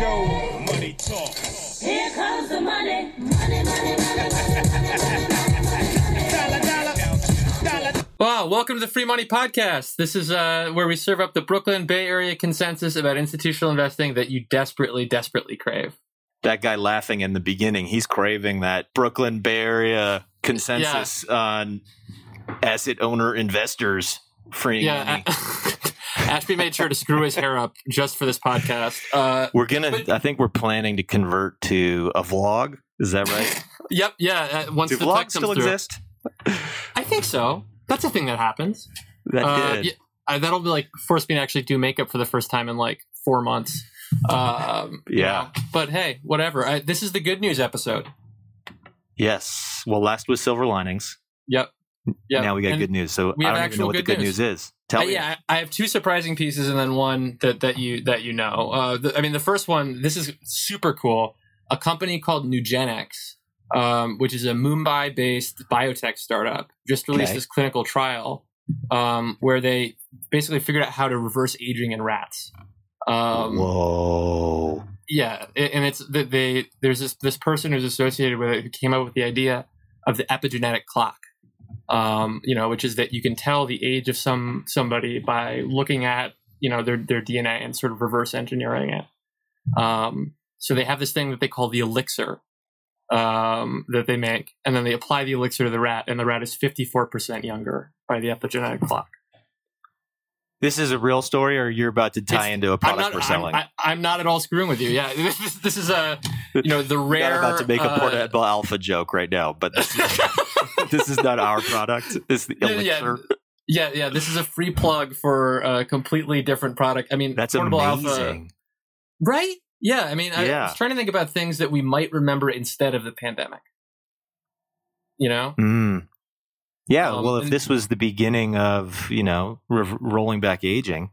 go. Money talk. Here comes the money. Money, money, money. Wow, welcome to the Free Money Podcast. This is uh, where we serve up the Brooklyn Bay Area consensus about institutional investing that you desperately, desperately crave. that guy laughing in the beginning, he's craving that Brooklyn Bay Area consensus on asset owner investors freeing Yeah, money. Ashby made sure to screw his hair up just for this podcast. Uh, we're gonna. but- I think we're planning to convert to a vlog. Is that right? yep, yeah. Uh, once Do the vlogs still through, exist? I think so. That's a thing that happens. That Uh, did. yeah, I, that'll be like force me to actually do makeup for the first time in like four months. Um, you Yeah. but hey, whatever. I, this is the good news episode. Yes. Well, last was silver linings. Yep. Yep. Now we got And good news. So I don't even know what the good good news. news, is. Tell me. yeah, I have two surprising pieces and then one that, that you that you know. Uh, the, I mean, the first one, this is super cool. A company called Nugenics, um, which is a Mumbai-based biotech startup, just released Okay. this clinical trial um, where they basically figured out how to reverse aging in rats. Um, Whoa. yeah, and it's that they there's this this person who's associated with it who came up with the idea of the epigenetic clock. Um, you know, which is that you can tell the age of some somebody by looking at you know their their DNA and sort of reverse engineering it. Um, so they have this thing that they call the elixir um, that they make, and then they apply the elixir to the rat, and the rat is fifty four percent younger by the epigenetic clock. This is a real story, or you're about to tie It's- into a I'm product not, we're I'm, selling? I, I'm not at all screwing with you. Yeah, this, is- this is a you know the rare. not about to make a uh, portable alpha joke right now, but this is, this is not our product. It's the Yeah, elixir. yeah, yeah. This is a free plug for a completely different product. I mean, That's portable amazing. alpha, right? Yeah, I mean, I, I was trying to think about things that we might remember instead of the pandemic. You know, Mm. Yeah, Um, well, if and- this was the beginning of you know re- rolling back aging,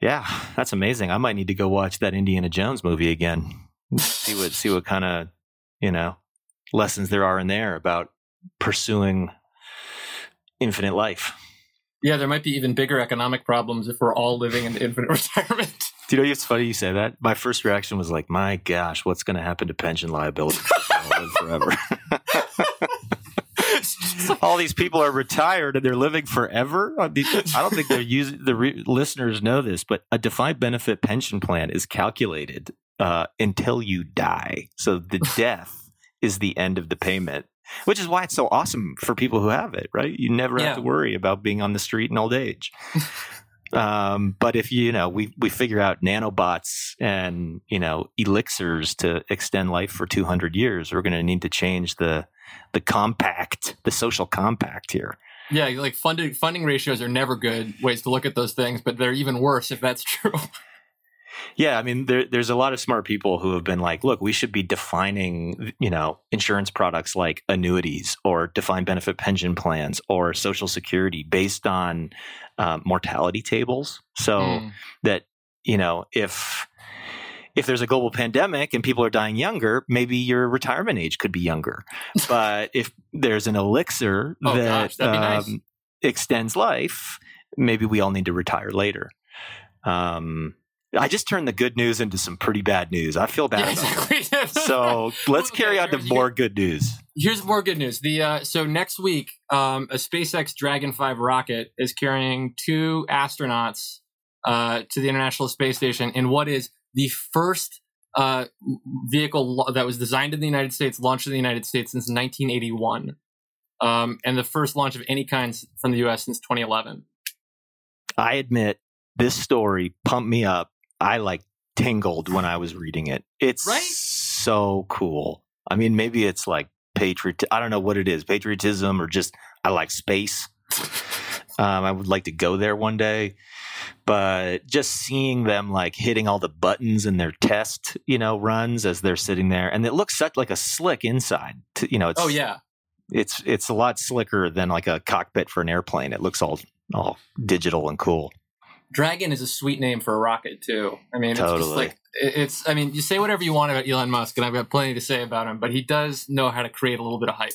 yeah, that's amazing. I might need to go watch that Indiana Jones movie again. see what see what kind of you know lessons there are in there about pursuing infinite life. yeah, there might be even bigger economic problems if we're all living in infinite retirement. Do you know it's funny you say that? My first reaction was like, "My gosh, what's going to happen to pension liability? Forever." All these people are retired and they're living forever. I don't think they're using the re- listeners know this, but a defined benefit pension plan is calculated uh, until you die. So the death is the end of the payment, which is why it's so awesome for people who have it. Right? You never Yeah. have to worry about being on the street in old age. Um, but if you know we we figure out nanobots and you know elixirs to extend life for 200 years, we're going to need to change the the compact, the social compact here. yeah, like funding funding ratios are never good ways to look at those things, but they're even worse if that's true. Yeah, I mean, there, there's a lot of smart people who have been like, look, we should be defining, you know, insurance products like annuities or defined benefit pension plans or social security based on uh, mortality tables. So Mm. that you know, if if there's a global pandemic and people are dying younger, maybe your retirement age could be younger. But if there's an elixir Oh, that gosh, that'd nice. um, extends life, maybe we all need to retire later. Um, I just turned the good news into some pretty bad news. I feel bad. Yeah, exactly. So let's Okay, carry on to more good news. Here's more good news. The uh, so next week, um, a SpaceX Dragon Five rocket is carrying two astronauts uh, to the International Space Station in what is the first uh, vehicle that was designed in the United States, launched in the United States since 1981, um, and the first launch of any kind from the U.S. since 2011. I admit this story pumped me up. I like tingled when I was reading it. It's Right? so cool. I mean, maybe it's like patriot. I don't know what it is, patriotism or just I like space. Um, I would like to go there one day, but just seeing them like hitting all the buttons in their test, you know, runs as they're sitting there, and it looks such like a slick inside. To, you know, it's Oh yeah, it's it's a lot slicker than like a cockpit for an airplane. It looks all all digital and cool. Dragon is a sweet name for a rocket too. I mean, it's just like it's. I mean, you say whatever you want about Elon Musk, and I've got plenty to say about him, but he does know how to create a little bit of hype.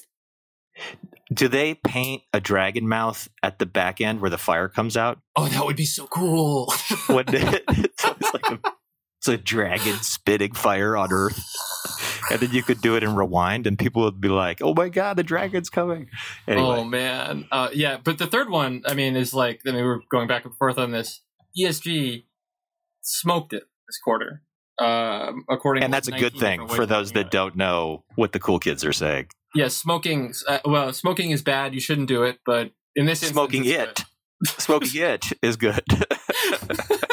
Do they paint a dragon mouth at the back end where the fire comes out? Oh, that would be so cool. What it's like a It's a dragon spitting fire on Earth. And then you could do it in rewind, and people would be like, "Oh my god, the dragon's coming!" Anyway, Oh man, uh, yeah. But the third one, I mean, is like I mean, we're going back and forth on this. ESG smoked it this quarter, um, according. and that's a good thing for those that don't know what the cool kids are saying. Yeah, smoking. Uh, well, smoking is bad. You shouldn't do it. But in this Smoking it's it, smoking it is good.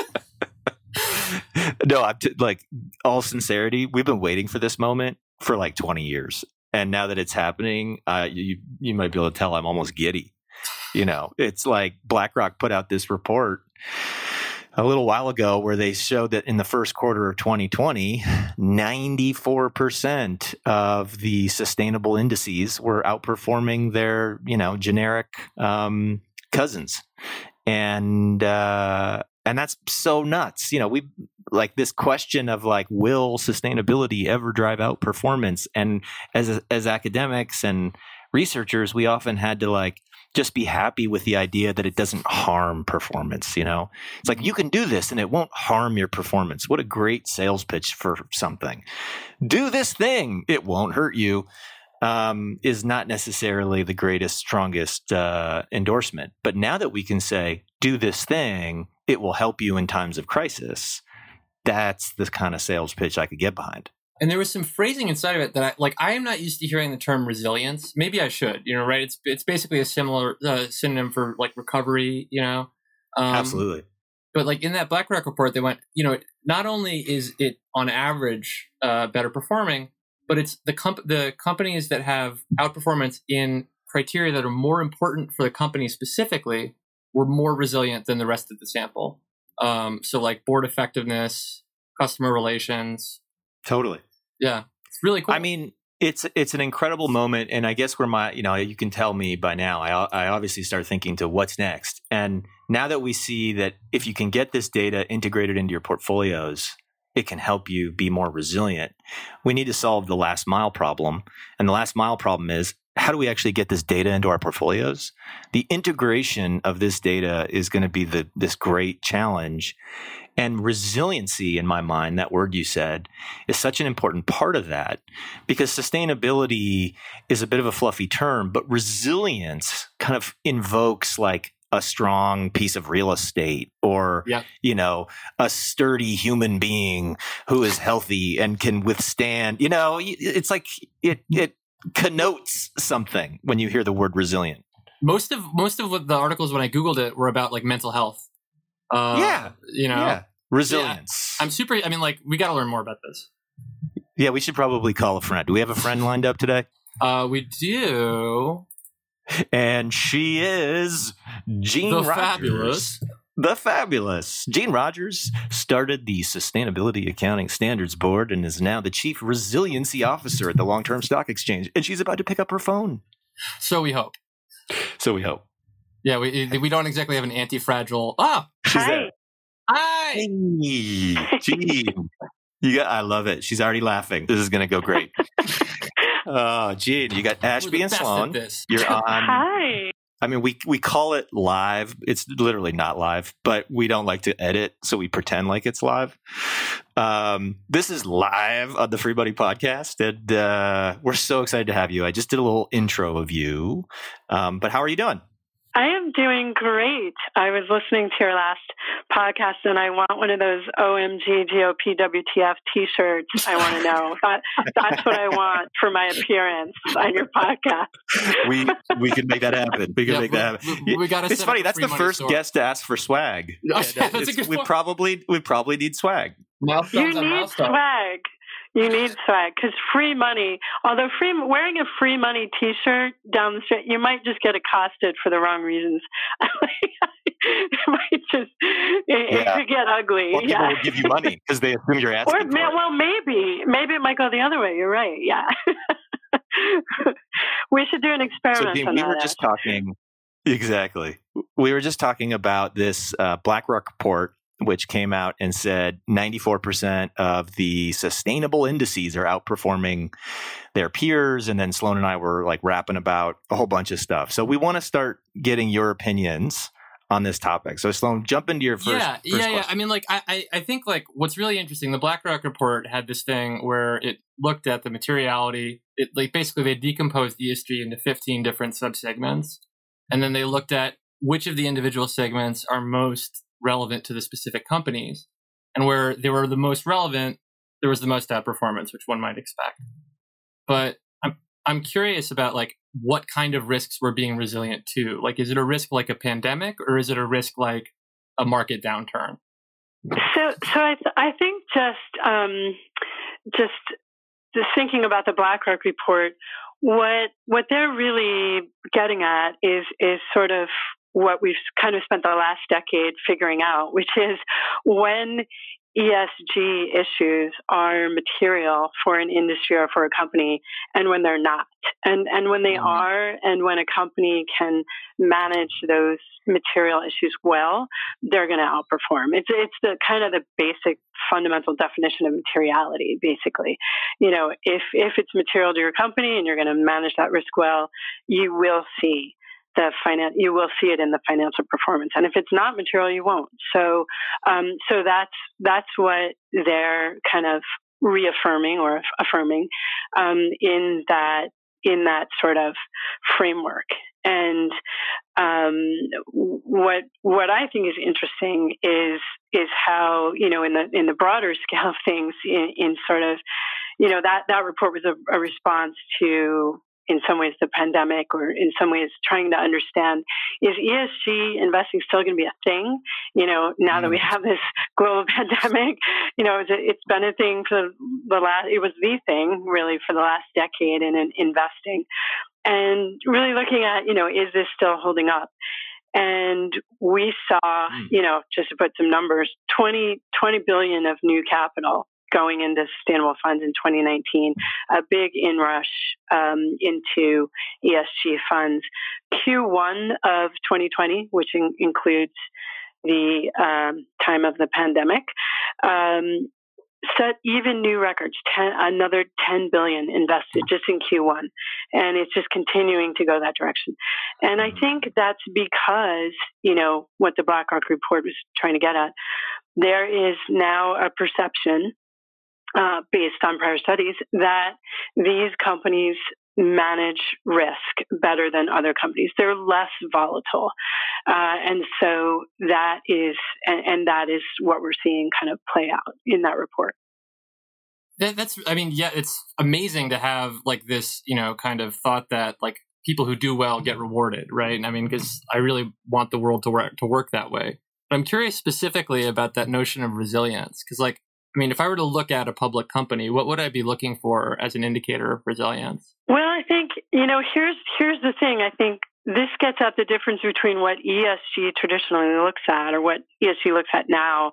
no, I'm t- like all sincerity. We've been waiting for this moment for like 20 years, and now that it's happening, uh, you you might be able to tell I'm almost giddy. You know, it's like BlackRock put out this report a little while ago where they showed that in the first quarter of 2020, 94% of the sustainable indices were outperforming their, you know, generic um, cousins. And, uh, and that's so nuts. You know, we like this question of like, will sustainability ever drive out performance? And as, as academics and researchers, we often had to like just be happy with the idea that it doesn't harm performance. You know, it's like you can do this and it won't harm your performance. What a great sales pitch for something. Do this thing, it won't hurt you. Um, is not necessarily the greatest, strongest uh, endorsement. But now that we can say, do this thing, it will help you in times of crisis, that's the kind of sales pitch I could get behind. And there was some phrasing inside of it that I like. I am not used to hearing the term resilience. Maybe I should. You know, right? It's it's basically a similar uh, synonym for like recovery. You know, um, Absolutely. But like in that BlackRock report, they went. You know, not only is it on average uh, better performing, but it's the comp- the companies that have outperformance in criteria that are more important for the company specifically were more resilient than the rest of the sample. Um, so like board effectiveness, customer relations. Totally. Yeah, it's really cool. I mean, it's it's an incredible moment, and I guess where my you know you can tell me by now. I I obviously start thinking to what's next, and now that we see that if you can get this data integrated into your portfolios, it can help you be more resilient. We need to solve the last mile problem, and the last mile problem is how do we actually get this data into our portfolios? The integration of this data is going to be the this great challenge. And resiliency, in my mind, that word you said, is such an important part of that because sustainability is a bit of a fluffy term, but resilience kind of invokes like a strong piece of real estate or, Yeah. you know, a sturdy human being who is healthy and can withstand, you know, it's like it, it connotes something when you hear the word resilient. most of most of what the articles when I googled it were about like mental health. Uh, Yeah. you know, yeah. Resilience. I'm super. I mean, like we got to learn more about this. yeah, we should probably call a friend. Do we have a friend lined up today? Uh, we do And she is Jean the Rogers. fabulous. The fabulous. Jean Rogers started the Sustainability Accounting Standards Board and is now the Chief Resiliency Officer at the Long Term Stock Exchange. And she's about to pick up her phone. So we hope. So we hope. Yeah, we we don't exactly have an anti-fragile. Ah, She's Hi. there. hi. Hey, Jean. You got, I love it. She's already laughing. This is going to go great. Oh, Jean, you got Ashby and best at Sloan. You're on. Hi. I mean, we we call it live. It's literally not live, but we don't like to edit, so we pretend like it's live. Um, this is live on the Free Money podcast, and uh, we're so excited to have you. I just did a little intro of you, um, but how are you doing? I am doing great. I was listening to your last podcast and I want one of those OMG GOP WTF t shirts. I want to know. That, that's what I want for my appearance on your podcast. We we can make that happen. We can Yeah, make that happen. we, we, got to. It's funny. That's the first guest to ask for swag. Yeah, And, that's a good we point. probably we probably need swag. You need swag. You need swag because free money. Although free wearing a free money T-shirt down the street, you might just get accosted for the wrong reasons. it might just it, it could get ugly. Or people yeah. will give you money because they assume you're asking. Or ma- it. well, maybe maybe it might go the other way. You're right. Yeah. we should do an So, experiment Dean, on we that. were just talking. Exactly. We were just talking about this uh, BlackRock report, which came out and said 94% of the sustainable indices are outperforming their peers. And then Sloan and I were like rapping about a whole bunch of stuff. So we want to start getting your opinions on this topic. So Sloan, jump into your first. yeah, first yeah, yeah. I mean, like, I, I, I think like what's really interesting. The BlackRock report had this thing where it looked at the materiality. It like basically they decomposed ESG into fifteen different subsegments, and then they looked at which of the individual segments are most relevant to the specific companies, and where they were the most relevant, there was the most outperformance, which one might expect. But I'm I'm curious about like what kind of risks we're being resilient to. Like, is it a risk like a pandemic, or is it a risk like a market downturn? So, so I, th- I think just, um, just, just thinking about the BlackRock report, what what they're really getting at is is sort of what we've kind of spent the last decade figuring out, which is when ESG issues are material for an industry or for a company and when they're not. And and when they Mhm. are and when a company can manage those material issues well, they're going to outperform. It's it's the kind of the basic fundamental definition of materiality basically. You know, if if it's material to your company and you're going to manage that risk well, you will see the you will see it in the financial performance. And if it's not material, you won't. So, um, so that's that's what they're kind of reaffirming or affirming um, in that in that sort of framework. And um, what what I think is interesting is is how you know in the in the broader scale of things in, in sort of you know that that report was a, a response to in some ways the pandemic or in some ways trying to understand is ESG investing still going to be a thing? You know, now that we mm. have this global pandemic, you know, it's, it's been a thing for the last, it was the thing really for the last decade in, in investing. And really looking at, you know, is this still holding up? And we saw, mm. you know, just to put some numbers, 20, 20 billion of new capital going into sustainable funds in 2019, a big inrush um, into ESG funds. Q1 of 2020, which in- includes the um, time of the pandemic, um, set even new records. Ten, another 10 billion invested just in Q1, and it's just continuing to go that direction. And I think that's because you know what the BlackRock report was trying to get at. There is now a perception uh, based on prior studies that these companies manage risk better than other companies. They're less volatile, uh, and so that is and, and, that is what we're seeing kind of play out in that report. That, that's I mean, yeah, it's amazing to have like this, you know, kind of thought that like people who do well get rewarded, right? I mean, because I really want the world to work to work that way. But I'm curious specifically about that notion of resilience, because like I mean, if I were to look at a public company, what would I be looking for as an indicator of resilience? Well, I think you know here's here's the thing. I think this gets at the difference between what ESG traditionally looks at, or what ESG looks at now,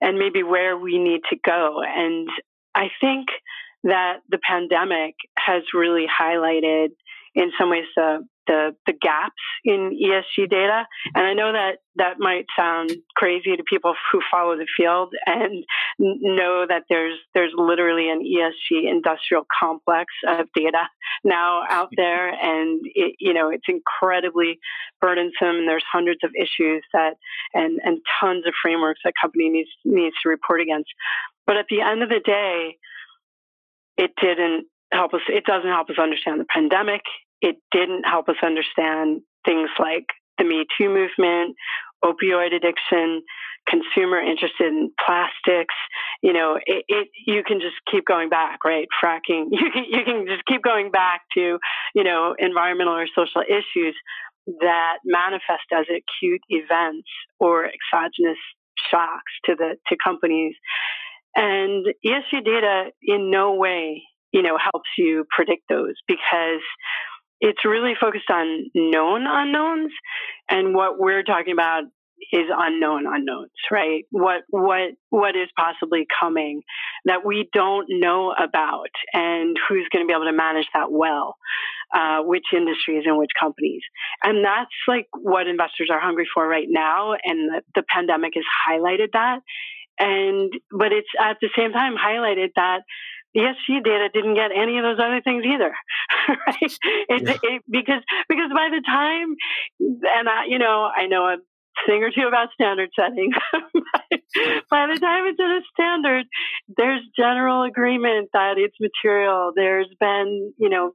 and maybe where we need to go. And I think that the pandemic has really highlighted, in some ways, the the, the gaps in ESG data. And I know that that might sound crazy to people who follow the field and know that there's there's literally an ESG industrial complex of data now out there, and it, you know it's incredibly burdensome. And there's hundreds of issues that and and tons of frameworks that company needs needs to report against. But at the end of the day, it didn't help us. It doesn't help us understand the pandemic it didn't help us understand things like the Me Too movement, opioid addiction, consumer interest in plastics. You know, it, it, you can just keep going back, right? Fracking. You can you can just keep going back to you know environmental or social issues that manifest as acute events or exogenous shocks to the to companies. And ESG data in no way, you know, helps you predict those because it's really focused on known unknowns and what we're talking about is unknown unknowns right? What what what is possibly coming that we don't know about and who's going to be able to manage that well uh, which industries and which companies. And that's like what investors are hungry for right now and the, the pandemic has highlighted that. And but it's at the same time highlighted that the did. data didn't get any of those other things either, right? It, Yeah. it, because because by the time, and I, you know, I know a thing or two about standard setting. By the time it's in a standard, there's general agreement that it's material. There's been, you know,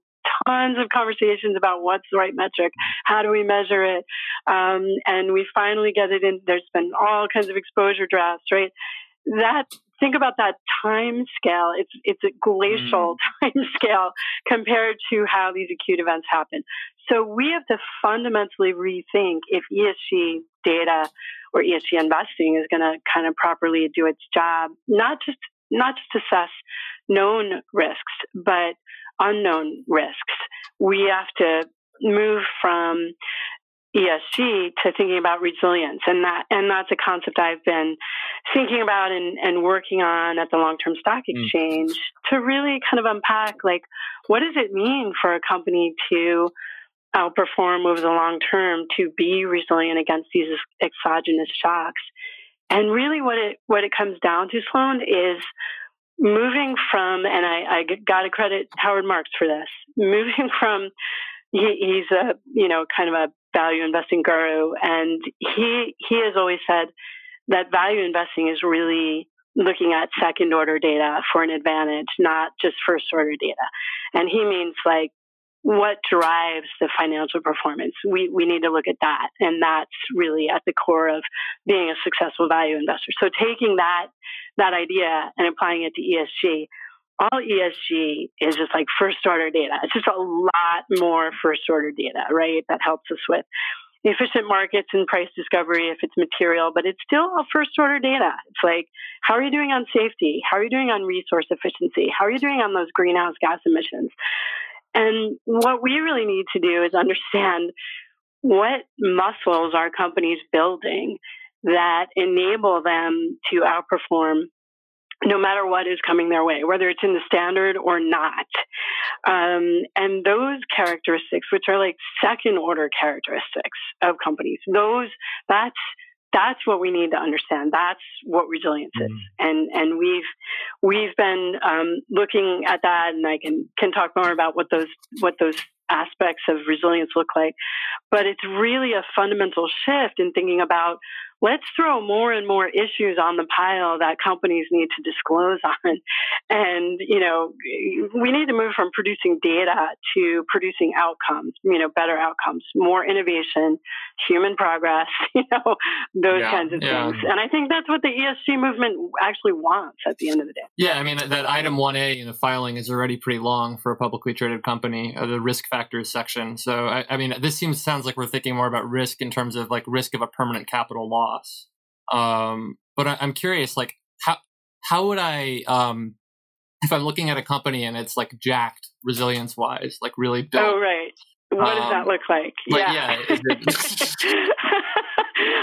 tons of conversations about what's the right metric, how do we measure it, um, and we finally get it in. There's been all kinds of exposure drafts, right? That think about that time scale. It's it's a glacial mm. time scale compared to how these acute events happen. So we have to fundamentally rethink if ESG data or ESG investing is going to kind of properly do its job, not just not just assess known risks, but unknown risks. We have to move from ESG to thinking about resilience. And that, and that's a concept I've been thinking about and, and working on at the long term stock hmm. exchange mm. to really kind of unpack like, what does it mean for a company to outperform over the long term to be resilient against these exogenous shocks? And really what it, what it comes down to, Sloan, is moving from, and I, I got to credit Howard Marks for this, moving from he, he's a you know kind of a value investing guru, and he he has always said that value investing is really looking at second order data for an advantage, not just first order data. And he means like what drives the financial performance. We we need to look at that, and that's really at the core of being a successful value investor. So taking that that idea and applying it to ESG all ESG is just like first order data. It's just a lot more first order data, right? That helps us with efficient markets and price discovery if it's material, but it's still a first order data. It's like, how are you doing on safety? How are you doing on resource efficiency? How are you doing on those greenhouse gas emissions? And what we really need to do is understand what muscles are companies building that enable them to outperform no matter what is coming their way, whether it's in the standard or not. Um, and those characteristics, which are like second order characteristics of companies, those that's that's what we need to understand. That's what resilience is, mm-hmm. and and we've we've been um, looking at that, and I can can talk more about what those what those aspects of resilience look like. But it's really a fundamental shift in thinking about let's throw more and more issues on the pile that companies need to disclose on. And, you know, we need to move from producing data to producing outcomes, you know, better outcomes, more innovation, human progress, you know, those yeah, kinds of yeah. things. And I think that's what the ESG movement actually wants at the end of the day. Yeah, I mean, that item 1A in the filing is already pretty long for a publicly traded company, uh, the risk factors section. So, I, I mean, this seems sounds like we're thinking more about risk in terms of like risk of a permanent capital loss. Um, but I, am curious, like, how how would I, um, if I'm looking at a company and it's like jacked resilience wise, like really built? Oh, right. What um, does that um, look like? yeah. yeah it,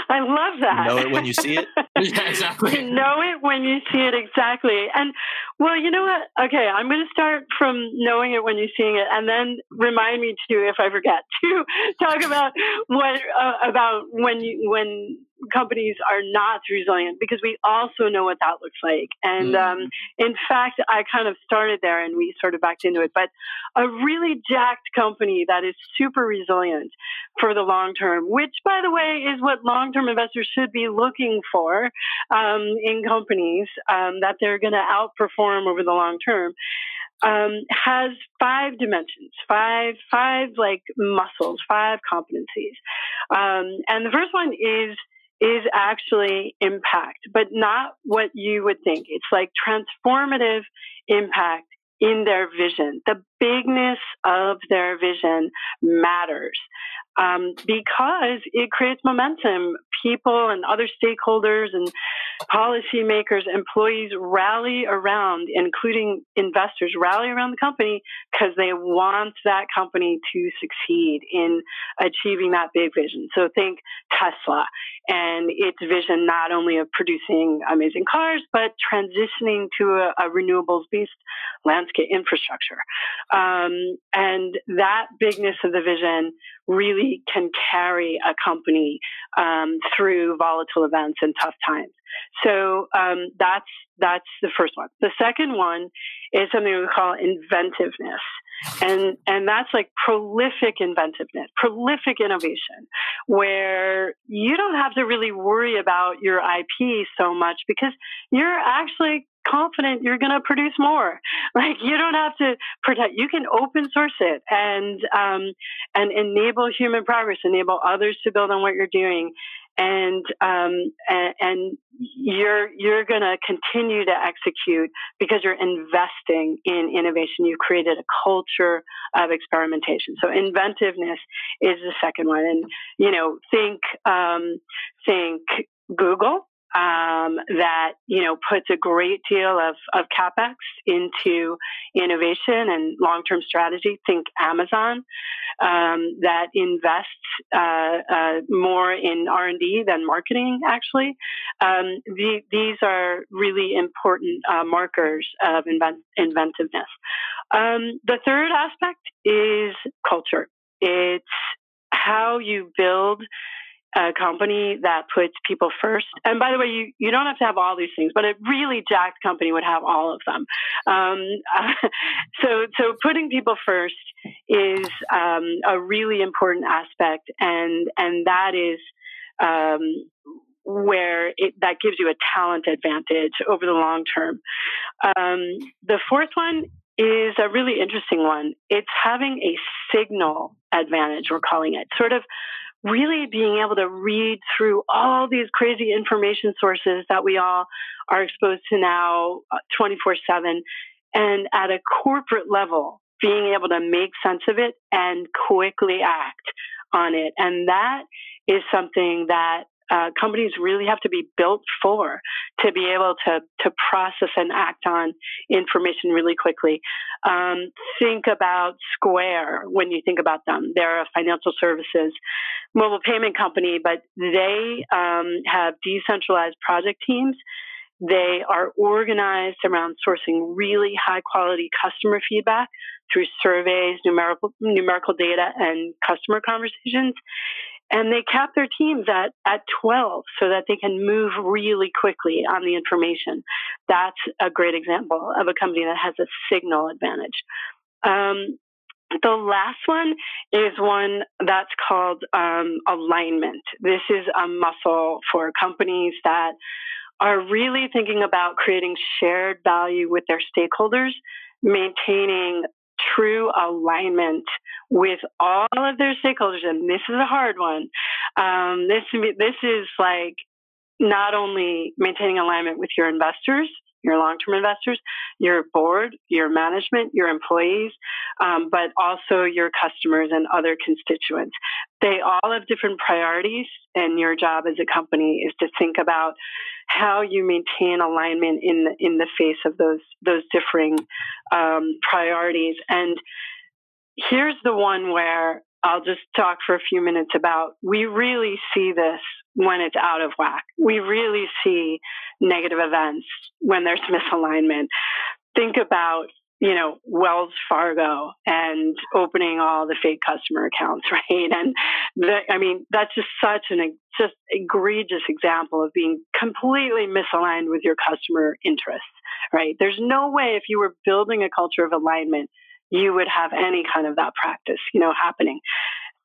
I love that. You know it when you see it. yeah, exactly. You know it when you see it exactly. And well, you know what? Okay, I'm going to start from knowing it when you're seeing it, and then remind me to, if I forget, to talk about what uh, about when you when companies are not resilient because we also know what that looks like. And mm. um, in fact, I kind of started there and we sort of backed into it. But a really jacked company that is super resilient for the long term, which, by the way, is what long term investors should be looking for um, in companies um, that they're going to outperform over the long term. Um, has five dimensions, five, five like muscles, five competencies. Um, and the first one is is actually impact, but not what you would think. It's like transformative impact in their vision. The bigness of their vision matters um, because it creates momentum. People and other stakeholders and policymakers, employees rally around, including investors, rally around the company because they want that company to succeed in achieving that big vision. So think Tesla and its vision not only of producing amazing cars, but transitioning to a, a renewables based landscape infrastructure. Um, and that bigness of the vision really can carry a company um, through volatile events and tough times. So um, that's that's the first one. The second one is something we call inventiveness. And and that's like prolific inventiveness, prolific innovation, where you don't have to really worry about your IP so much because you're actually confident you're going to produce more. Like you don't have to protect. You can open source it and um, and enable human progress, enable others to build on what you're doing, and um, and, and you're you're going to continue to execute because you're investing in innovation. You've created a culture of experimentation. So inventiveness is the second one, and you know think um, think Google um, that you know puts a great deal of, of capex into innovation and long-term strategy. Think Amazon um, that invests uh, uh, more in R and D than marketing. Actually, um, the, these are really important uh, markers of invent- inventiveness. Um, the third aspect is culture. It's how you build a company that puts people first. And by the way, you, you don't have to have all these things, but a really jacked company would have all of them. Um, uh, so, so putting people first is um, a really important aspect, and and that is um, where it, that gives you a talent advantage over the long term. Um, the fourth one is a really interesting one. It's having a signal advantage, we're calling it, sort of really being able to read through all these crazy information sources that we all are exposed to now uh, 24 7 and at a corporate level being able to make sense of it and quickly act on it. And that is something that uh, companies really have to be built for to be able to to process and act on information really quickly. Um, think about Square when you think about them. They're a financial services mobile payment company, but they um, have decentralized project teams. They are organized around sourcing really high quality customer feedback through surveys, numerical numerical data, and customer conversations and they cap their teams at, at 12 so that they can move really quickly on the information. That's a great example of a company that has a signal advantage. Um, the last one is one that's called um, alignment. This is a muscle for companies that are really thinking about creating shared value with their stakeholders, maintaining true alignment with all of their stakeholders, and this is a hard one. Um, this this is like not only maintaining alignment with your investors, your long-term investors, your board, your management, your employees, um, but also your customers and other constituents. They all have different priorities, and your job as a company is to think about how you maintain alignment in the, in the face of those those differing um, priorities. And here's the one where I'll just talk for a few minutes about we really see this when it's out of whack. We really see negative events when there's misalignment. Think about you know, Wells Fargo and opening all the fake customer accounts, right? And the, I mean, that's just such an just egregious example of being completely misaligned with your customer interests, right? There's no way if you were building a culture of alignment, you would have any kind of that practice, you know, happening.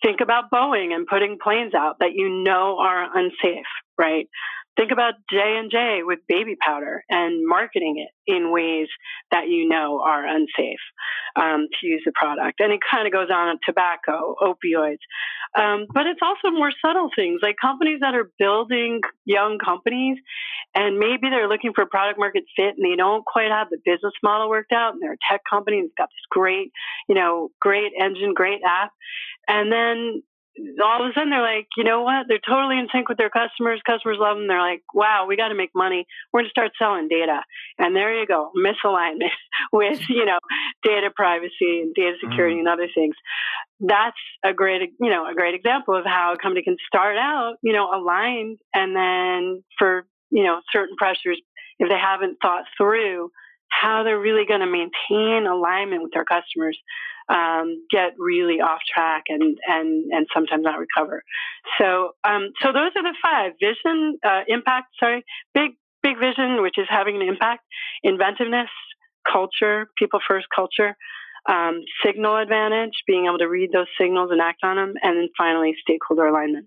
Think about Boeing and putting planes out that you know are unsafe, right? Think about J and J with baby powder and marketing it in ways that you know are unsafe um, to use the product. And it kind of goes on tobacco, opioids, um, but it's also more subtle things like companies that are building young companies, and maybe they're looking for product market fit, and they don't quite have the business model worked out. And they're a tech company, and it's got this great, you know, great engine, great app, and then all of a sudden they're like, you know what? They're totally in sync with their customers. Customers love them. They're like, wow, we got to make money. We're going to start selling data. And there you go, misalignment with, you know, data privacy and data security mm. and other things. That's a great, you know, a great example of how a company can start out, you know, aligned and then for, you know, certain pressures, if they haven't thought through how they're really going to maintain alignment with their customers um, get really off track and and and sometimes not recover. So um, so those are the five: vision, uh, impact. Sorry, big big vision, which is having an impact, inventiveness, culture, people first culture. Um, signal advantage, being able to read those signals and act on them, and then finally stakeholder alignment.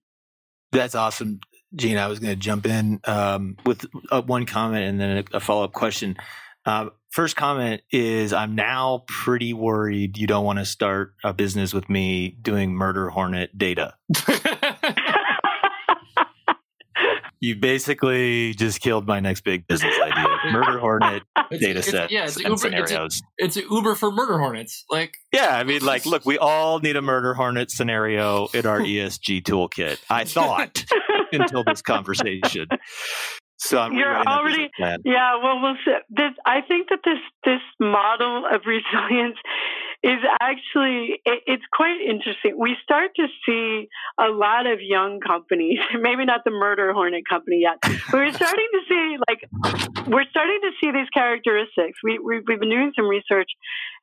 That's awesome, Jean. I was going to jump in um, with uh, one comment and then a, a follow up question. Uh, first comment is I'm now pretty worried you don't want to start a business with me doing murder hornet data. you basically just killed my next big business idea. Murder hornet It's- data sets yeah, it's and Uber- it's a- scenarios. it's an Uber for murder hornets. Like, yeah, I mean, like, look, we all need a murder hornet scenario in our ESG toolkit. I thought until this conversation. So I'm You're already- Yeah, well, we'll see. This, I think that this this model of resilience is actually it, it's quite interesting. We start to see a lot of young companies, maybe not the murder hornet company yet, but we're starting to see like we're starting to see these characteristics. We, we we've been doing some research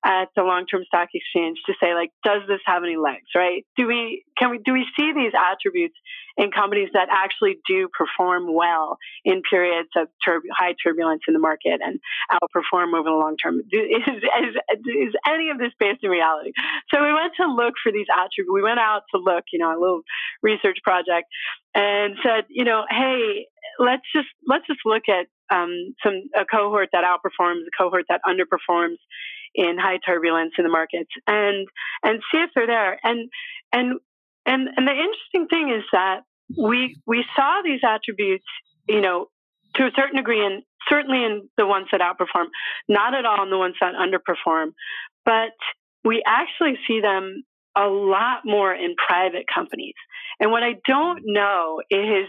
at the long term stock exchange to say like, does this have any legs? Right? Do we can we do we see these attributes in companies that actually do perform well in periods of high turbulence in the market and outperform over the long term. Is, is, is any of this based in reality? So we went to look for these attributes. We went out to look, you know, a little research project, and said, you know, hey, let's just let's just look at um, some a cohort that outperforms, a cohort that underperforms in high turbulence in the markets, and and see if they're there. And and and and the interesting thing is that we we saw these attributes, you know, to a certain degree, and certainly in the ones that outperform, not at all in the ones that underperform, but we actually see them a lot more in private companies. And what I don't know is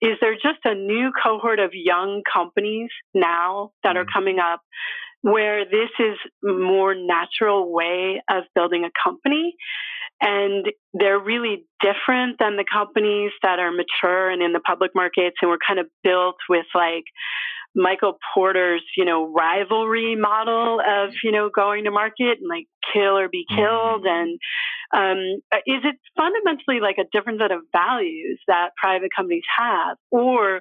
is there just a new cohort of young companies now that are mm-hmm. coming up where this is more natural way of building a company and they're really different than the companies that are mature and in the public markets and were kind of built with like Michael Porter's, you know, rivalry model of, you know, going to market and like kill or be killed. And um, is it fundamentally like a different set of values that private companies have? Or,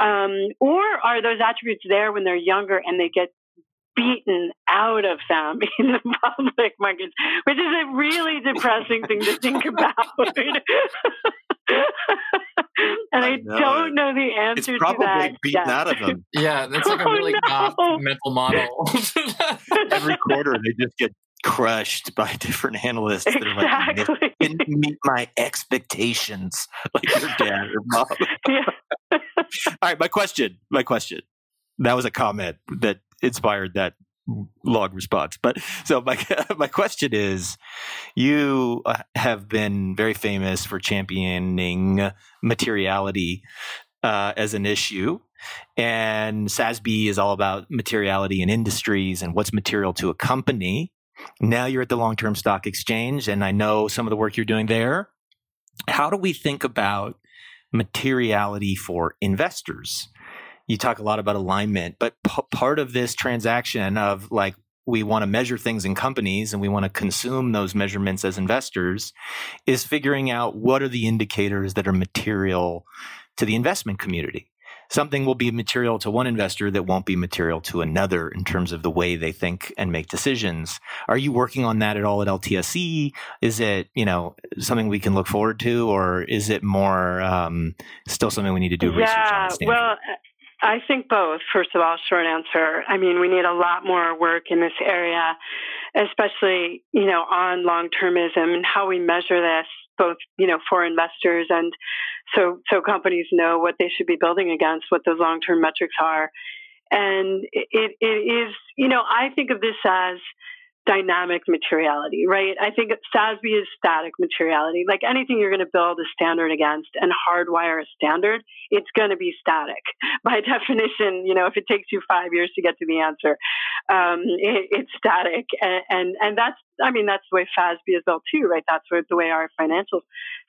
um, or are those attributes there when they're younger and they get beaten out of them in the public markets, which is a really depressing thing to think about. and I, I don't know the It's answer to probably that. beaten yet. out of them. yeah, that's like a Oh, really no. goth mental model. Every quarter, they just get crushed by different analysts that are like, Exactly. didn't meet my expectations, like your dad or mom. Yeah. All right, my question. My question. That was a comment that inspired that log response. But so my my question is, you uh, have been very famous for championing materiality uh, as an issue, and SASB is all about materiality in industries and what's material to a company. Now you're at the long term stock exchange, and I know some of the work you're doing there. How do we think about materiality for investors? You talk a lot about alignment, but p- part of this transaction of like we want to measure things in companies and we want to consume those measurements as investors is figuring out what are the indicators that are material to the investment community. Something will be material to one investor that won't be material to another in terms of the way they think and make decisions. Are you working on that at all at LTSE? Is it, you know, something we can look forward to, or is it more um, still something we need to do research on? yeah, well, I think both. First of all, short answer. I mean, we need a lot more work in this area, especially you know on long termism and how we measure this, both you know for investors and so so companies know what they should be building against, what those long term metrics are, and it, it is you know I think of this as dynamic materiality, right? I think SASB is static materiality. Like anything you're going to build a standard against and hardwire a standard, it's going to be static. By definition, you know, if it takes you five years to get to the answer, um, it, it's static. And, and, and that's, I mean, that's the way FASB is built too, right? That's what, the way our financial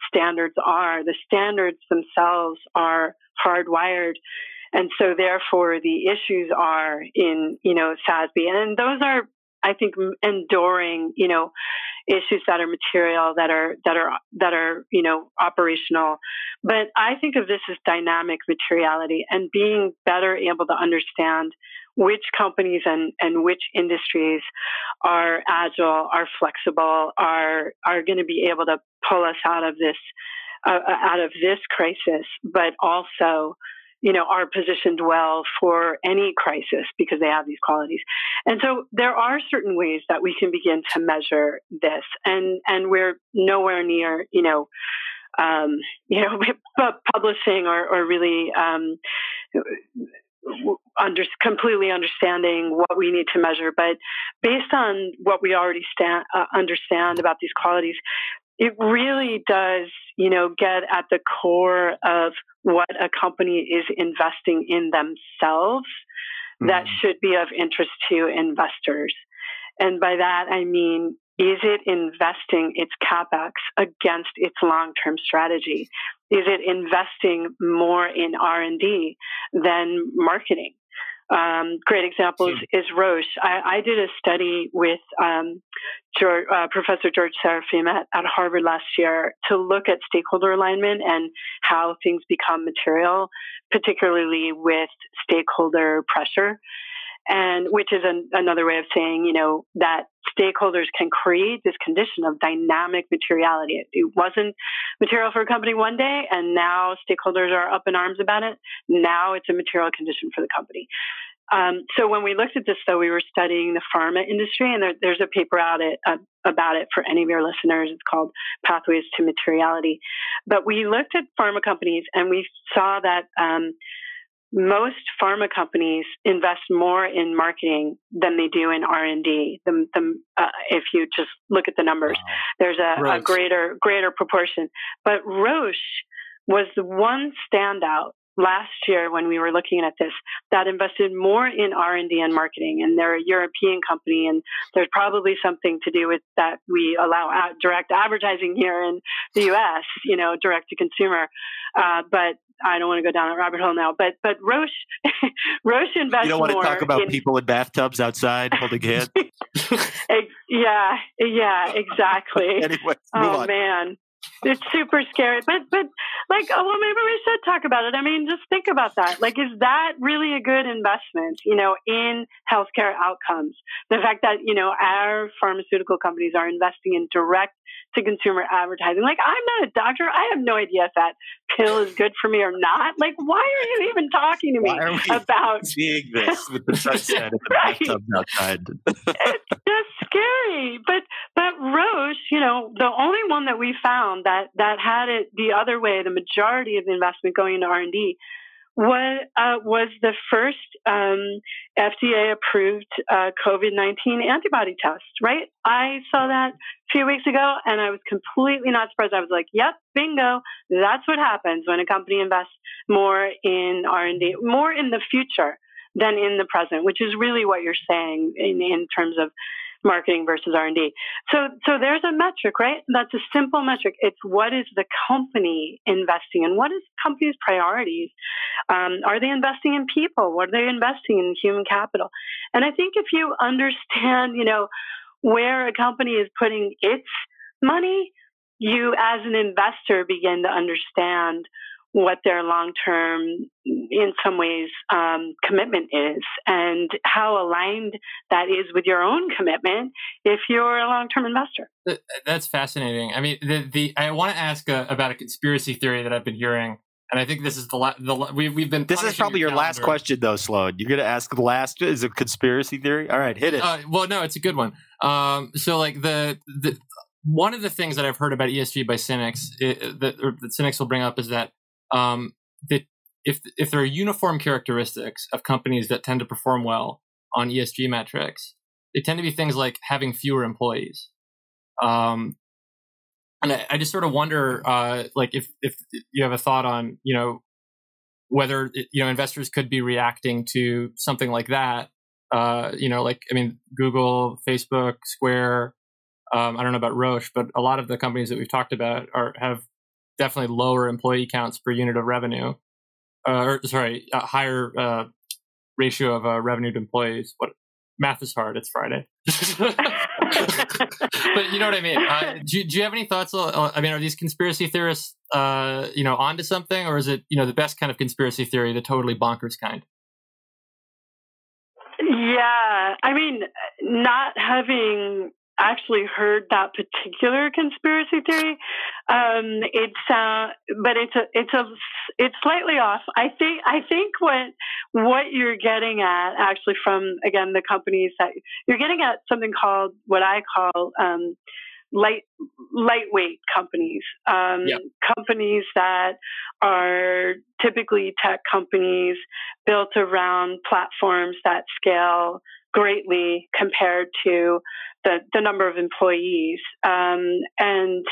standards are. The standards themselves are hardwired And so therefore the issues are in, you know, SASB. And those are, I think, enduring, you know, issues that are material, that are, that are, that are, you know, operational. But I think of this as dynamic materiality and being better able to understand which companies and, and which industries are agile, are flexible, are are going to be able to pull us out of this uh, out of this crisis, but also you know are positioned well for any crisis because they have these qualities. And so there are certain ways that we can begin to measure this. And and we're nowhere near you know um, you know publishing or, or really um, under, completely understanding what we need to measure, but based on what we already stand, uh, understand about these qualities, it really does, you know, get at the core of what a company is investing in themselves mm-hmm. that should be of interest to investors. And by that, I mean, is it investing its capex against its long-term strategy? Is it investing more in R&D than marketing? Um, great examples hmm. is Roche. I, I, did a study with um, George, uh, Professor George Serafeim at, at, Harvard last year to look at stakeholder alignment and how things become material, particularly with stakeholder pressure and which is an, another way of saying, you know, that stakeholders can create this condition of dynamic materiality. It, wasn't material for a company one day, and now stakeholders are up in arms about it. Now it's a material condition for the company. Um, so when we looked at this, though, we were studying the pharma industry, and there, there's a paper out it, uh, about it for any of your listeners. It's called Pathways to Materiality. But we looked at pharma companies, and we saw that um, most pharma companies invest more in marketing than they do in R&D. The, the, uh, if you just look at the numbers, wow. there's a, a, greater greater proportion. But Roche was the one standout last year when we were looking at this that invested more in R&D and marketing and they're a European company and there's probably something to do with that we allow direct advertising here in the US you know direct to consumer uh, but I don't want to go down that rabbit hole now, but but Roche Roche invests. You don't want to talk about in, people in bathtubs outside holding hands. yeah, yeah, exactly. anyway, oh on. man, it's super scary. But but like, oh, well, maybe we should talk about it. I mean, just think about that. Like, is that really a good investment? You know, in healthcare outcomes. The fact that you know our pharmaceutical companies are investing in direct to consumer advertising. Like, I'm not a doctor. I have no idea if that pill is good for me or not. Like, why are you even talking to me about seeing this with the sunset and the right. bathtub outside? it's just scary. But but Roche, you know, the only one that we found that that had it the other way, the majority of the investment going into R and D was uh, was the first um, FDA approved uh, COVID nineteen antibody test. Right, I saw that a few weeks ago, and I was completely not surprised. I was like, "Yep, bingo! That's what happens when a company invests more in R and D, more in the future." than in the present, which is really what you're saying in, in terms of marketing versus R&D. So, so there's a metric, right? That's a simple metric. It's what is the company investing in? What is the company's priorities? Um, are they investing in people? What are they investing in human capital? And I think if you understand, you know, where a company is putting its money, you as an investor begin to understand what their long term, in some ways, um, commitment is and how aligned that is with your own commitment if you're a long term investor. That's fascinating. I mean, the, the I want to ask a, uh, about a conspiracy theory that I've been hearing. And I think this is the, la- the we, we've been. This is probably your, your last question, though, Sloan. You're going to ask the last is a conspiracy theory. All right, hit it. Uh, well, no, it's a good one. Um, so, like the the one of the things that I've heard about ESG by cynics it, that, that cynics will bring up is that um, that if if there are uniform characteristics of companies that tend to perform well on ESG metrics, they tend to be things like having fewer employees. Um, and I, I, just sort of wonder, uh, like, if if you have a thought on, you know, whether you know investors could be reacting to something like that. Uh, you know, like I mean, Google, Facebook, Square. Um, I don't know about Roche, but a lot of the companies that we've talked about are have definitely lower employee counts per unit of revenue. uh, or sorry, a higher uh, ratio of uh, revenue to employees. What math is hard. It's Friday. but you know what I mean. Uh, do, do you have any thoughts? On, I mean, are these conspiracy theorists, uh, you know, onto something, or is it you know the best kind of conspiracy theory, the totally bonkers kind? Yeah, I mean, not having actually heard that particular conspiracy theory. Um, it's uh, but it's a it's a it's slightly off. I think I think what what you're getting at actually from again the companies that you're getting at something called what I call um, light lightweight companies, um, Yep. companies that are typically tech companies built around platforms that scale greatly compared to the, the number of employees, um, and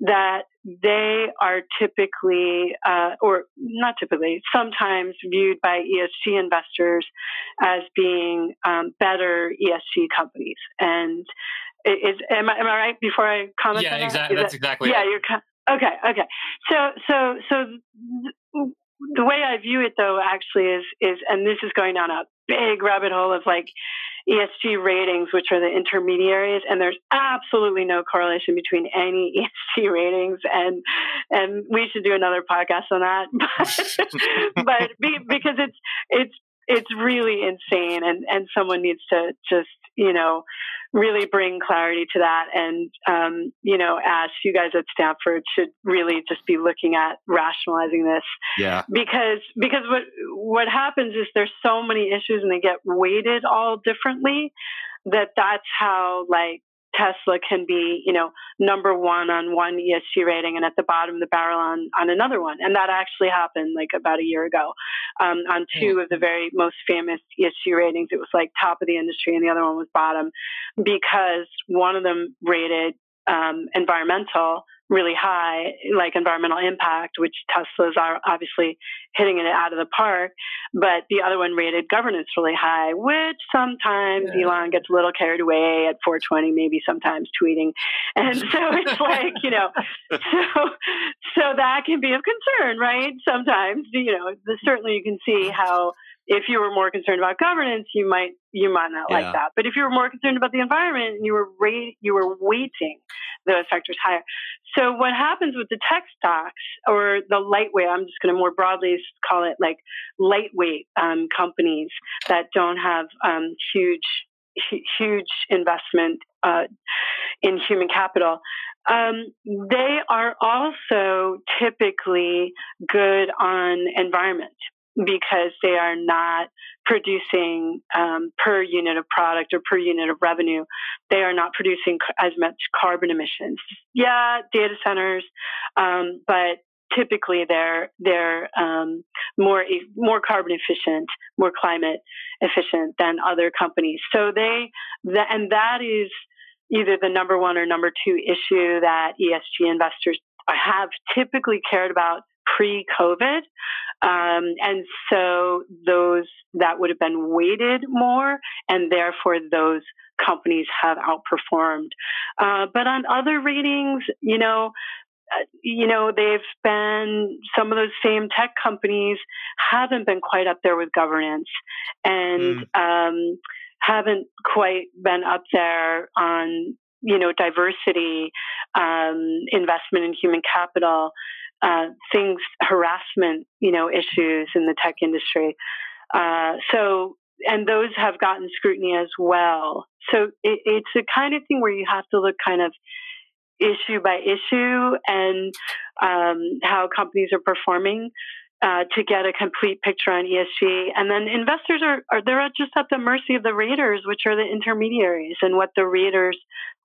that they are typically, uh, or not typically, sometimes viewed by ESG investors as being um, better ESG companies. And is am I, am I right? Before I comment, yeah, on that? exactly. Is That's that- exactly. yeah, it. you're okay. Okay. So so so th- the way I view it though actually is is and this is going down a big rabbit hole of like ESG ratings, which are the intermediaries, and there's absolutely no correlation between any ESG ratings, and and we should do another podcast on that, but, but be, because it's it's it's really insane, and and someone needs to just you know really bring clarity to that, and um, you know, Ash, you guys at Stanford should really just be looking at rationalizing this Yeah. because because what what happens is there's so many issues and they get weighted all differently that that's how like Tesla can be you know number one on one ESG rating and at the bottom of the barrel on on another one. And that actually happened like about a year ago. Um, on two of the very most famous ESG ratings it was like top of the industry and the other one was bottom. Because one of them rated um, environmental really high, like environmental impact, which Tesla's are obviously hitting it out of the park. But the other one rated governance really high, which sometimes Yeah. Elon gets a little carried away at 420, maybe sometimes tweeting. And so it's like, you know, so so that can be of concern, right? Sometimes, you know, certainly you can see how if you were more concerned about governance, you might you might not Yeah. like that. But if you were more concerned about the environment and you were rate, you were weighting those factors higher. So what happens with the tech stocks or the lightweight? I'm just going to more broadly call it like lightweight um, companies that don't have um, huge huge investment uh, in human capital. Um, they are also typically good on environment because they are not producing um, per unit of product or per unit of revenue. They are not producing as much carbon emissions. Yeah, data centers, um, but typically they're they're um, more more carbon efficient, more climate efficient than other companies. So they that, and that is either the number one or number two issue that ESG investors have typically cared about pre-COVID, um, and so those that would have been weighted more, and therefore those companies have outperformed. Uh, but on other ratings, you know. Uh, you know, they've been some of those same tech companies haven't been quite up there with governance and um, haven't quite been up there on you know diversity, um, investment in human capital, uh, things harassment you know issues in the tech industry. Uh, so and those have gotten scrutiny as well. So it, it's a kind of thing where you have to look kind of issue by issue and um, how companies are performing uh, to get a complete picture on ESG. And then investors are, are they're just at the mercy of the raters, which are the intermediaries, and what the raters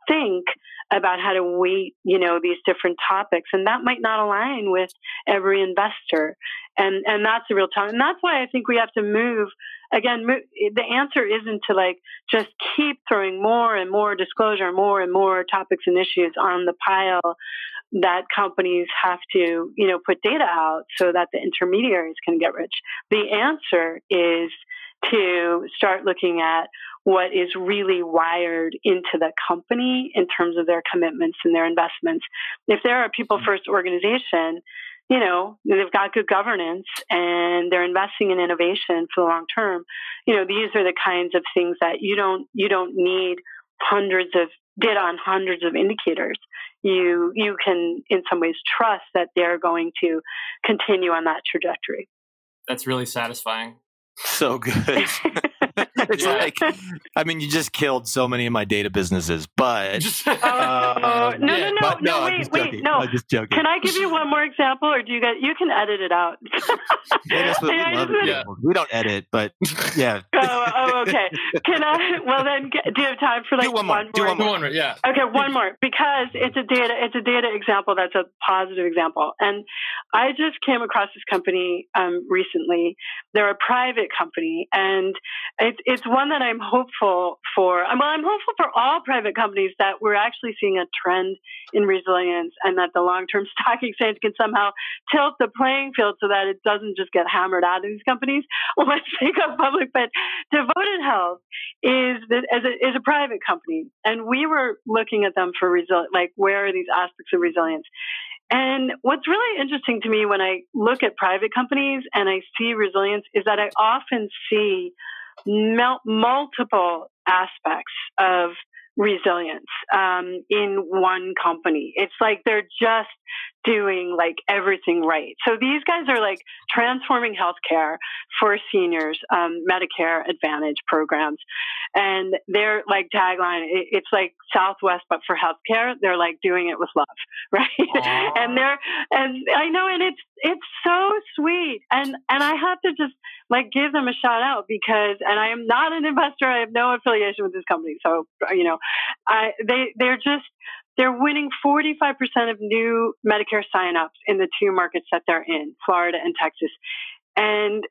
think about how to weight, you know, these different topics. And that might not align with every investor. And and that's a real challenge. And that's why I think we have to move again, the answer isn't to like just keep throwing more and more disclosure, more and more topics and issues on the pile that companies have to, you know, put data out so that the intermediaries can get rich. The answer is to start looking at what is really wired into the company in terms of their commitments and their investments. If they're a people hmm. first organization, you know, they've got good governance and they're investing in innovation for the long term. You know, these are the kinds of things that you don't you don't need hundreds of data on hundreds of indicators. You you can in some ways trust that they're going to continue on that trajectory. That's really satisfying. So good. it's Yeah. like, I mean, you just killed so many of my data businesses, but Oh, uh, no, yeah, no, no, but no, I'm wait, just wait, joking. no. I'm just joking. Can I give you one more example, or do you guys? You can edit it out. Yeah, that's what we Yeah, love just- Yeah. We don't edit, but yeah. oh, oh, okay. Can I? Well, then, get- do you have time for like Do one more, do one more. on, right, yeah. Okay, one more because it's a data it's a data example that's a positive example. And I just came across this company um, recently. They're a private company, and it's it's one that I'm hopeful for. Well, I'm hopeful for all private companies that we're actually seeing a trend in resilience, and that the long term stock exchange can somehow tilt the playing field so that it doesn't just get hammered out of these companies once they go public. But Devoted Health is the, as a, is a private company, and we were looking at them for resilience, like where are these aspects of resilience? And what's really interesting to me when I look at private companies and I see resilience is that I often see mul- multiple aspects of resilience um, in one company. It's like they're just doing like everything right. So these guys are like transforming healthcare for seniors, um, Medicare Advantage programs, and their like tagline it's like Southwest but for healthcare. They're like doing it with love, right? Aw. and they're and I know, and it's it's so sweet, and and I have to just like give them a shout out because and I am not an investor. I have no affiliation with this company. So you know, I they they're just they're winning 45% of new Medicare signups in the two markets that they're in, Florida and Texas. And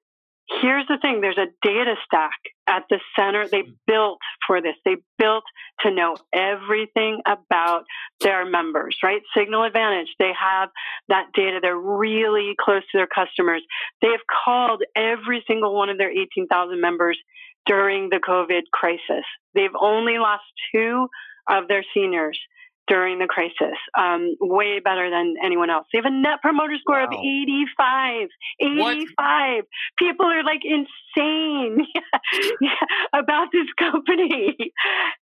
here's the thing there's a data stack at the center. They hmm. built for this. They built to know everything about their members, right? Signal Advantage. They have that data. They're really close to their customers. They have called every single one of their 18,000 members during the COVID crisis. They've only lost two of their seniors during the crisis, um, way better than anyone else. They have a net promoter score of Wow. 85. What? 85. People are like insane about this company.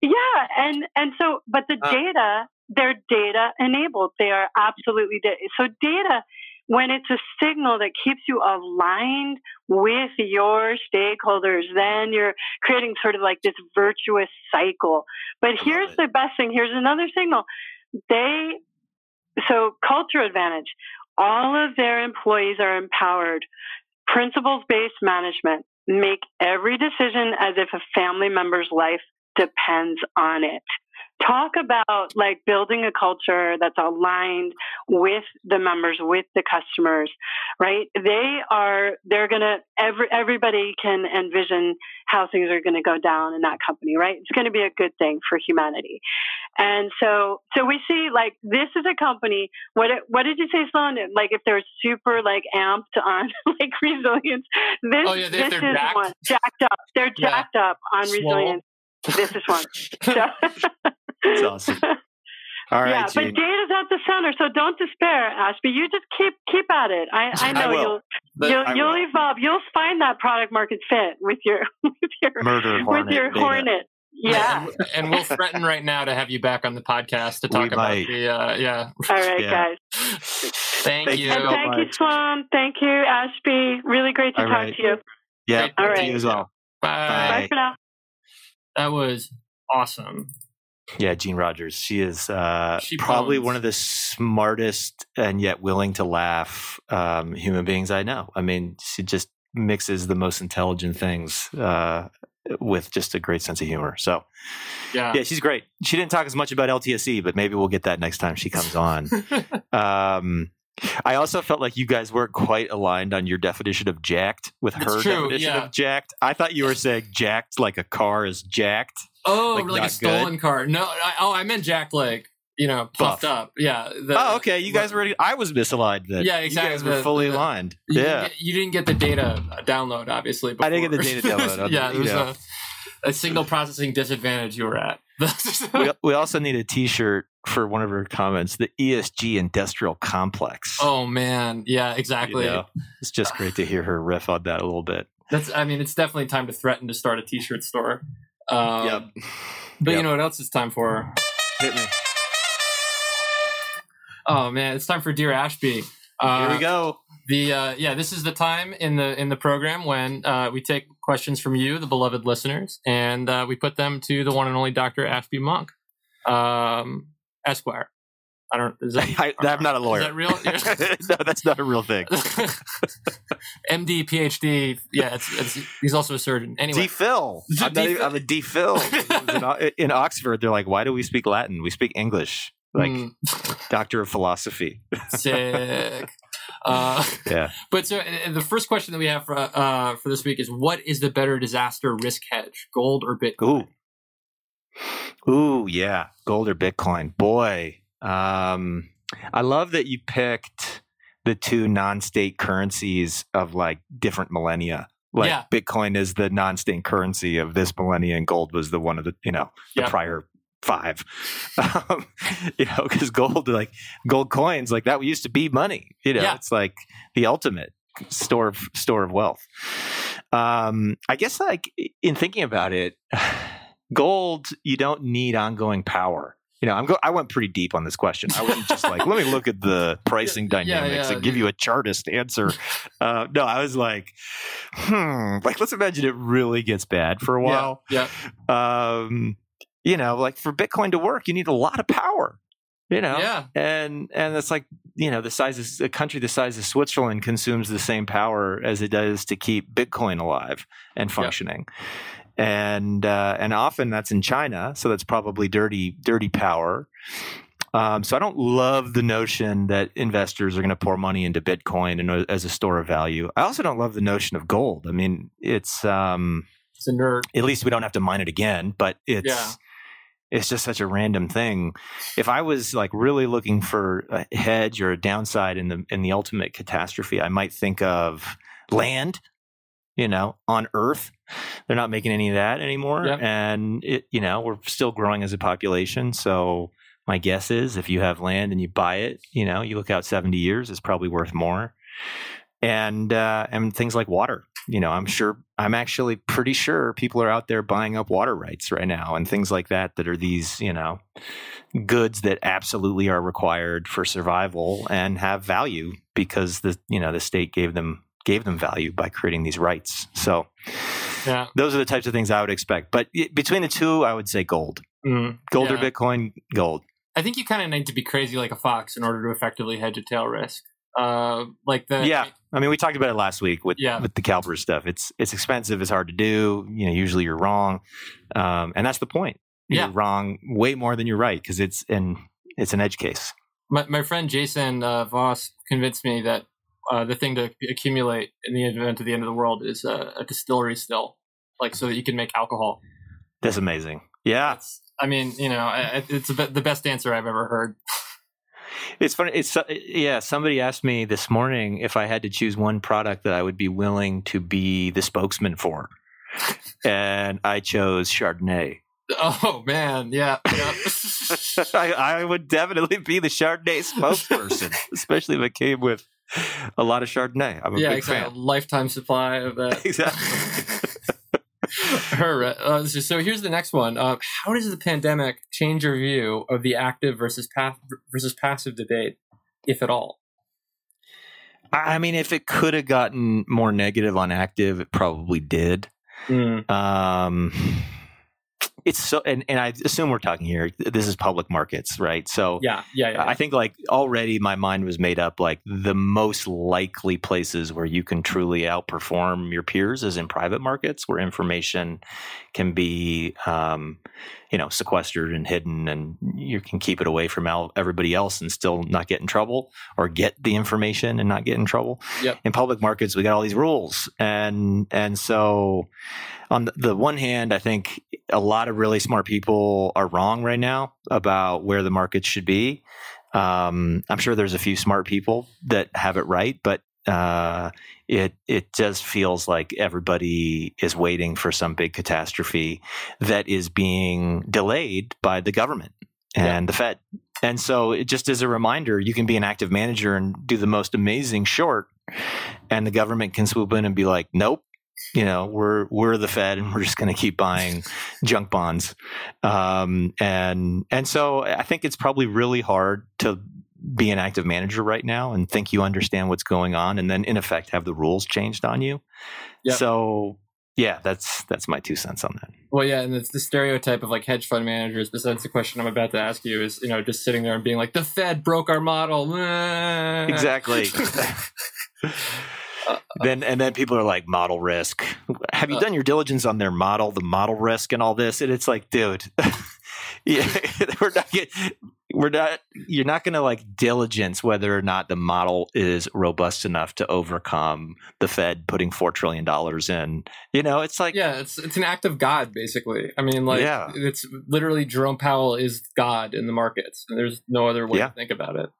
yeah, and and so, but the Uh. data, they're data enabled. They are absolutely da- so data. When it's a signal that keeps you aligned with your stakeholders, then you're creating sort of like this virtuous cycle. But here's the best thing. Here's another signal. They, so culture advantage. All of their employees are empowered. Principles based management. Make every decision as if a family member's life depends on it. Talk about like building a culture that's aligned with the members, with the customers, right? They are, they're gonna, every, everybody can envision how things are gonna go down in that company, right? It's gonna be a good thing for humanity. And so, so we see like this is a company. What what did you say, Sloan? Like if they're super like amped on like resilience, this Oh, yeah, they- this is jacked. one jacked up. They're Yeah. jacked up on resilience. This is one. So, That's awesome. All right, yeah, but Jean. data's at the center, so don't despair, Ashby. You just keep keep at it. I, I I know will. you'll you'll, I you'll evolve. You'll find that product market fit with your with your Murder with hornet your data. hornet. Yeah. And, and we'll threaten right now to have you back on the podcast to talk We about might. the uh, yeah. All right, Yeah. guys. Thank, Thank you. you And so thank you, much. Sloan. Thank you, Ashby. Really great to All talk right. to you. Yeah, Great. All to you as well. Bye. Bye. Bye for now. That was awesome. Yeah, Jean Rogers. She is uh, She probably one of the smartest and yet willing to laugh um, human beings I know. I mean, she just mixes the most intelligent things uh, with just a great sense of humor. So, Yeah. yeah, she's great. She didn't talk as much about LTSE, but maybe we'll get that next time she comes on. um, I also felt like you guys weren't quite aligned on your definition of jacked with her true, definition yeah. of jacked. I thought you were saying jacked like a car is jacked. oh, Like, like, a stolen good? car. No, I, oh, I meant Jack like you know Buff. puffed up. Yeah. the- oh, okay. You guys were. I was misaligned then. Yeah, You exactly. guys were The- fully the- aligned. You yeah. Didn't get, you didn't get the data download, obviously. I didn't get the data download yeah, the- it was a, a signal processing disadvantage you were at. we, we also need a T-shirt for one of her comments. The ESG industrial complex. Oh man, yeah, You exactly. know, it's just great to hear her riff on that a little bit. That's. I mean, it's definitely time to threaten to start a T-shirt store. Um, But Yep. you know what else it's time for? Hit me. Oh man, it's time for Dear Ashby. Uh, Here we go. The uh, yeah, this is the time in the in the program when uh, we take questions from you, the beloved listeners, and uh, we put them to the one and only Dr. Ashby Monk, um, Esquire. I don't. Is that, I, I'm not a lawyer. Is that real? no, that's not a real thing. MD, PhD. Yeah, it's, it's, he's also a surgeon. Anyway, D Phil. I'm, not even- I'm a D Phil. in, in Oxford, they're like, why do we speak Latin? We speak English. Like Mm, doctor of philosophy. sick. Uh, Yeah. But so uh, the first question that we have for uh, for this week is: What is the better disaster risk hedge, gold or Bitcoin? Ooh. Ooh, yeah. Gold or Bitcoin. Boy. Um, I love that you picked the two non-state currencies of like different millennia. Like Yeah. Bitcoin is the non-state currency of this millennia, and gold was the one of the you know the Yeah. prior five. Um, you know, because gold like gold coins like that used to be money. You know, Yeah. it's like the ultimate store of store of wealth. Um, I guess like in thinking about it, gold you don't need ongoing power. You know, I'm go- I went pretty deep on this question. I wasn't just like, let me look at the pricing Yeah, yeah, dynamics yeah. and give you a chartist answer. Uh, no, I was like, hmm, like let's imagine it really gets bad for a while. Yeah. Um, you know, like for Bitcoin to work, you need a lot of power. You know, Yeah. and and it's like you know the size of a country the size of Switzerland consumes the same power as it does to keep Bitcoin alive and functioning, and uh, and often that's in China, so that's probably dirty dirty power. Um, so I don't love the notion that investors are going to pour money into Bitcoin and uh, as a store of value. I also don't love the notion of gold. I mean, it's um, It's a nerd. at least we don't have to mine it again but it's Yeah. it's just such a random thing if i was like really looking for a hedge or a downside in the in the ultimate catastrophe i might think of land you know on earth they're not making any of that anymore Yep. and it you know we're still growing as a population so my guess is if you have land and you buy it you know you look out 70 years it's probably worth more and uh, and things like water. You know, I'm sure I'm actually pretty sure people are out there buying up water rights right now and things like that that are these you know goods that absolutely are required for survival and have value because the you know the state gave them gave them value by creating these rights. So Yeah. those are the types of things I would expect. But between the two, I would say gold, Mm. gold Yeah. or Bitcoin, gold. I think you kind of need to be crazy like a fox in order to effectively hedge a tail risk. Uh, like the Yeah. I mean, we talked about it last week with Yeah. with the Calibers stuff. It's it's expensive. It's hard to do. You know, usually you're wrong, um, and that's the point. You're Yeah. wrong way more than you're right because it's an it's an edge case. My, my friend Jason uh, Voss convinced me that uh, the thing to accumulate in the event of the end of the world is a, a distillery still, like so that you can make alcohol. That's amazing. Yeah, That's, I mean, you know, it's the the best answer I've ever heard. it's funny. It's uh, yeah. Somebody asked me this morning if I had to choose one product that I would be willing to be the spokesman for, and I chose Chardonnay. Oh man, yeah, yeah. I, I would definitely be the Chardonnay spokesperson, especially if it came with a lot of Chardonnay. I'm a yeah, big exactly. fan. Lifetime supply of that. Exactly. Her, uh, so, so here's the next one. Uh, how does the pandemic change your view of the active versus path versus passive debate, if at all? I mean, if it could have gotten more negative on active, it probably did. Um, it's so, and, and I assume we're talking here. This is public markets, right? So Yeah, yeah, yeah. I think like already my mind was made up. Like the most likely places where you can truly outperform your peers is in private markets, where information can be, um, you know, sequestered and hidden, and you can keep it away from everybody else and still not get in trouble, or get the information and not get in trouble. Yep. In public markets, we got all these rules, and and so on the, one hand, I think a lot of really smart people are wrong right now about where the market should be. Um, I'm sure there's a few smart people that have it right, but uh, it it just feels like everybody is waiting for some big catastrophe that is being delayed by the government. and the Fed. And so, it just as a reminder, you can be an active manager and do the most amazing short, and the government can swoop in and be like, "Nope, you know, we're we're the Fed, and we're just going to keep buying junk bonds." Um, and and so, I think it's probably really hard to be an active manager right now and think you understand what's going on, and then in effect have the rules changed on you. Yep. So, yeah, that's that's my two cents on that. Well, yeah, and it's the stereotype of like hedge fund managers. Besides the question I'm about to ask you is, you know, just sitting there and being like, "The Fed broke our model." Exactly. then and then people are like model risk. Have you Uh, done your diligence on their model, the model risk, and all this? And it's like, dude, yeah, we're not get, we're not. You're not going to like diligence whether or not the model is robust enough to overcome the Fed putting four trillion dollars in. You know, it's like, yeah, it's it's an act of God, basically. I mean, like, Yeah. it's literally Jerome Powell is God in the markets, and there's no other way Yeah. to think about it.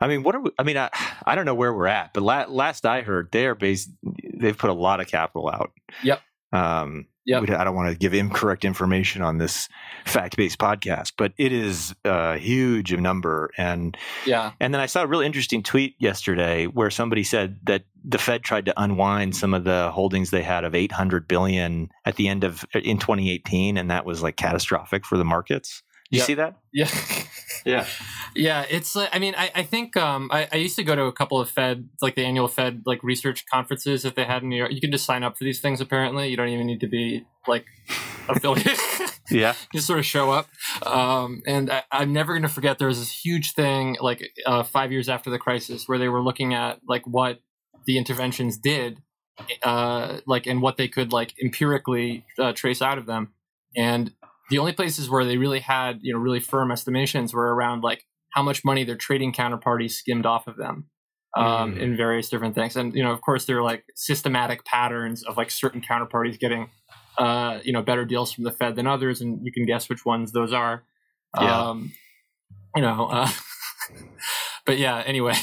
I mean, what are we? I mean, I, I don't know where we're at, but la- last I heard, they are based. They've put a lot of capital out. Yep. Um, Yep. I don't want to give incorrect information on this fact-based podcast, but it is a huge number. And Yeah, and then I saw a really interesting tweet yesterday where somebody said that the Fed tried to unwind some of the holdings they had of 800 billion at the end of in 2018, and that was like catastrophic for the markets. You Yep. see that? yeah. Yeah. Yeah, it's like I mean, I, I think um, I, I used to go to a couple of Fed, like the annual Fed, like research conferences that they had in New York. You can just sign up for these things. Apparently, you don't even need to be like affiliated. Yeah. you just sort of show up. Um, and I, I'm never going to forget there was this huge thing like uh, five years after the crisis where they were looking at like what the interventions did, uh, like and what they could like empirically uh, trace out of them. And the only places where they really had you know really firm estimations were around like how much money their trading counterparties skimmed off of them um, Mm. in various different things. And you know, of course, there are like systematic patterns of like certain counterparties getting uh, you know better deals from the Fed than others, and you can guess which ones those are. Yeah. Um, you know, uh, but yeah. Anyway,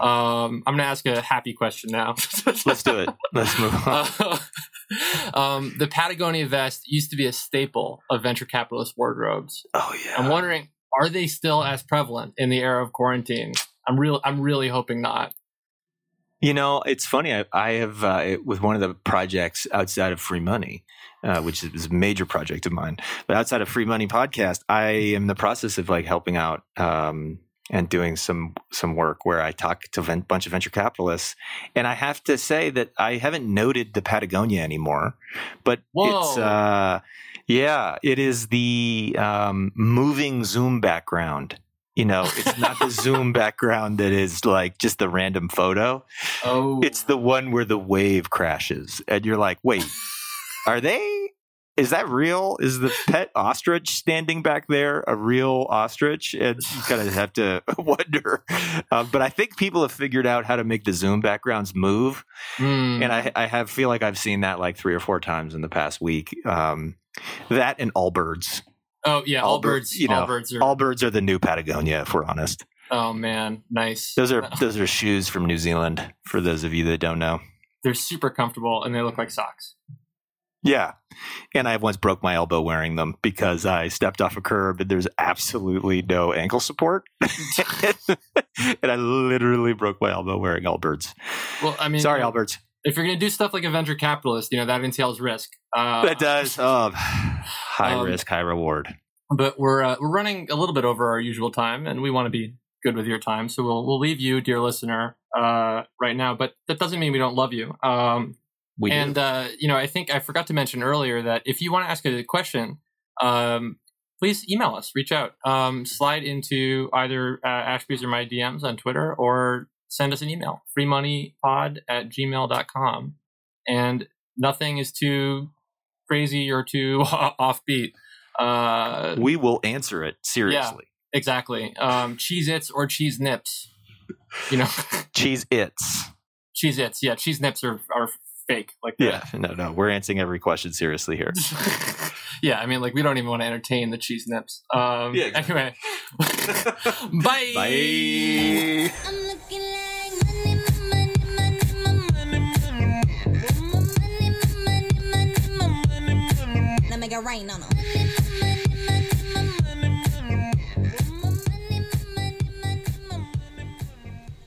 um, I'm gonna ask a happy question now. Let's do it. Let's move on. Uh, um, the Patagonia vest used to be a staple of venture capitalist wardrobes. Oh yeah. I'm wondering, are they still as prevalent in the era of quarantine? I'm real. I'm really hoping not. You know, it's funny. I, I have uh, it- with one of the projects outside of Free Money, uh, which is a major project of mine. But outside of Free Money podcast, I am in the process of like helping out um, and doing some some work where I talk to a bunch of venture capitalists, and I have to say that I haven't noted the Patagonia anymore, but it's Whoa. uh, yeah, it is the um, moving Zoom background. You know, it's not the Zoom background that is like just the random photo. Oh, It's the one where the wave crashes, and you're like, wait, are they? Is that real? Is the pet ostrich standing back there a real ostrich? And you kind of have to wonder. Uh, but I think people have figured out how to make the Zoom backgrounds move, Hmm. and I, I have feel like I've seen that like three or four times in the past week. Um, that and Allbirds. oh yeah, all all bir- birds. you know, Allbirds are. Allbirds are the new Patagonia, if we're honest. oh man, nice. Those are those are shoes from New Zealand. For those of you that don't know. They're super comfortable and they look like socks. Yeah. And I have once broke my elbow wearing them because I stepped off a curb and there's absolutely no ankle support. and I literally broke my elbow wearing Allbirds. Well, I mean, Sorry, Allbirds. if you're gonna do stuff like a venture capitalist, you know that entails risk. Uh, That does. Oh, high Um, risk, high reward. but we're uh, we're running a little bit over our usual time, and we want to be good with your time. So we'll we'll leave you, dear listener, uh, right now. But that doesn't mean we don't love you. Um, We and uh, you know, I think I forgot to mention earlier that if you want to ask a question, um, please email us, reach out, um, slide into either uh, Ashby's or my DMs on Twitter, or send us an email, freemoneypod at gmail.com. And nothing is too crazy or too offbeat. Uh, we will answer it seriously. exactly. Um, cheese its or cheese nips. You know, Cheese its. cheese its. Yeah, cheese nips are, are fake like that. Yeah, no, no, we're answering every question seriously here. yeah, I mean, like we don't even want to entertain the cheese nips. Um, yeah. Exactly. Anyway, bye. Bye.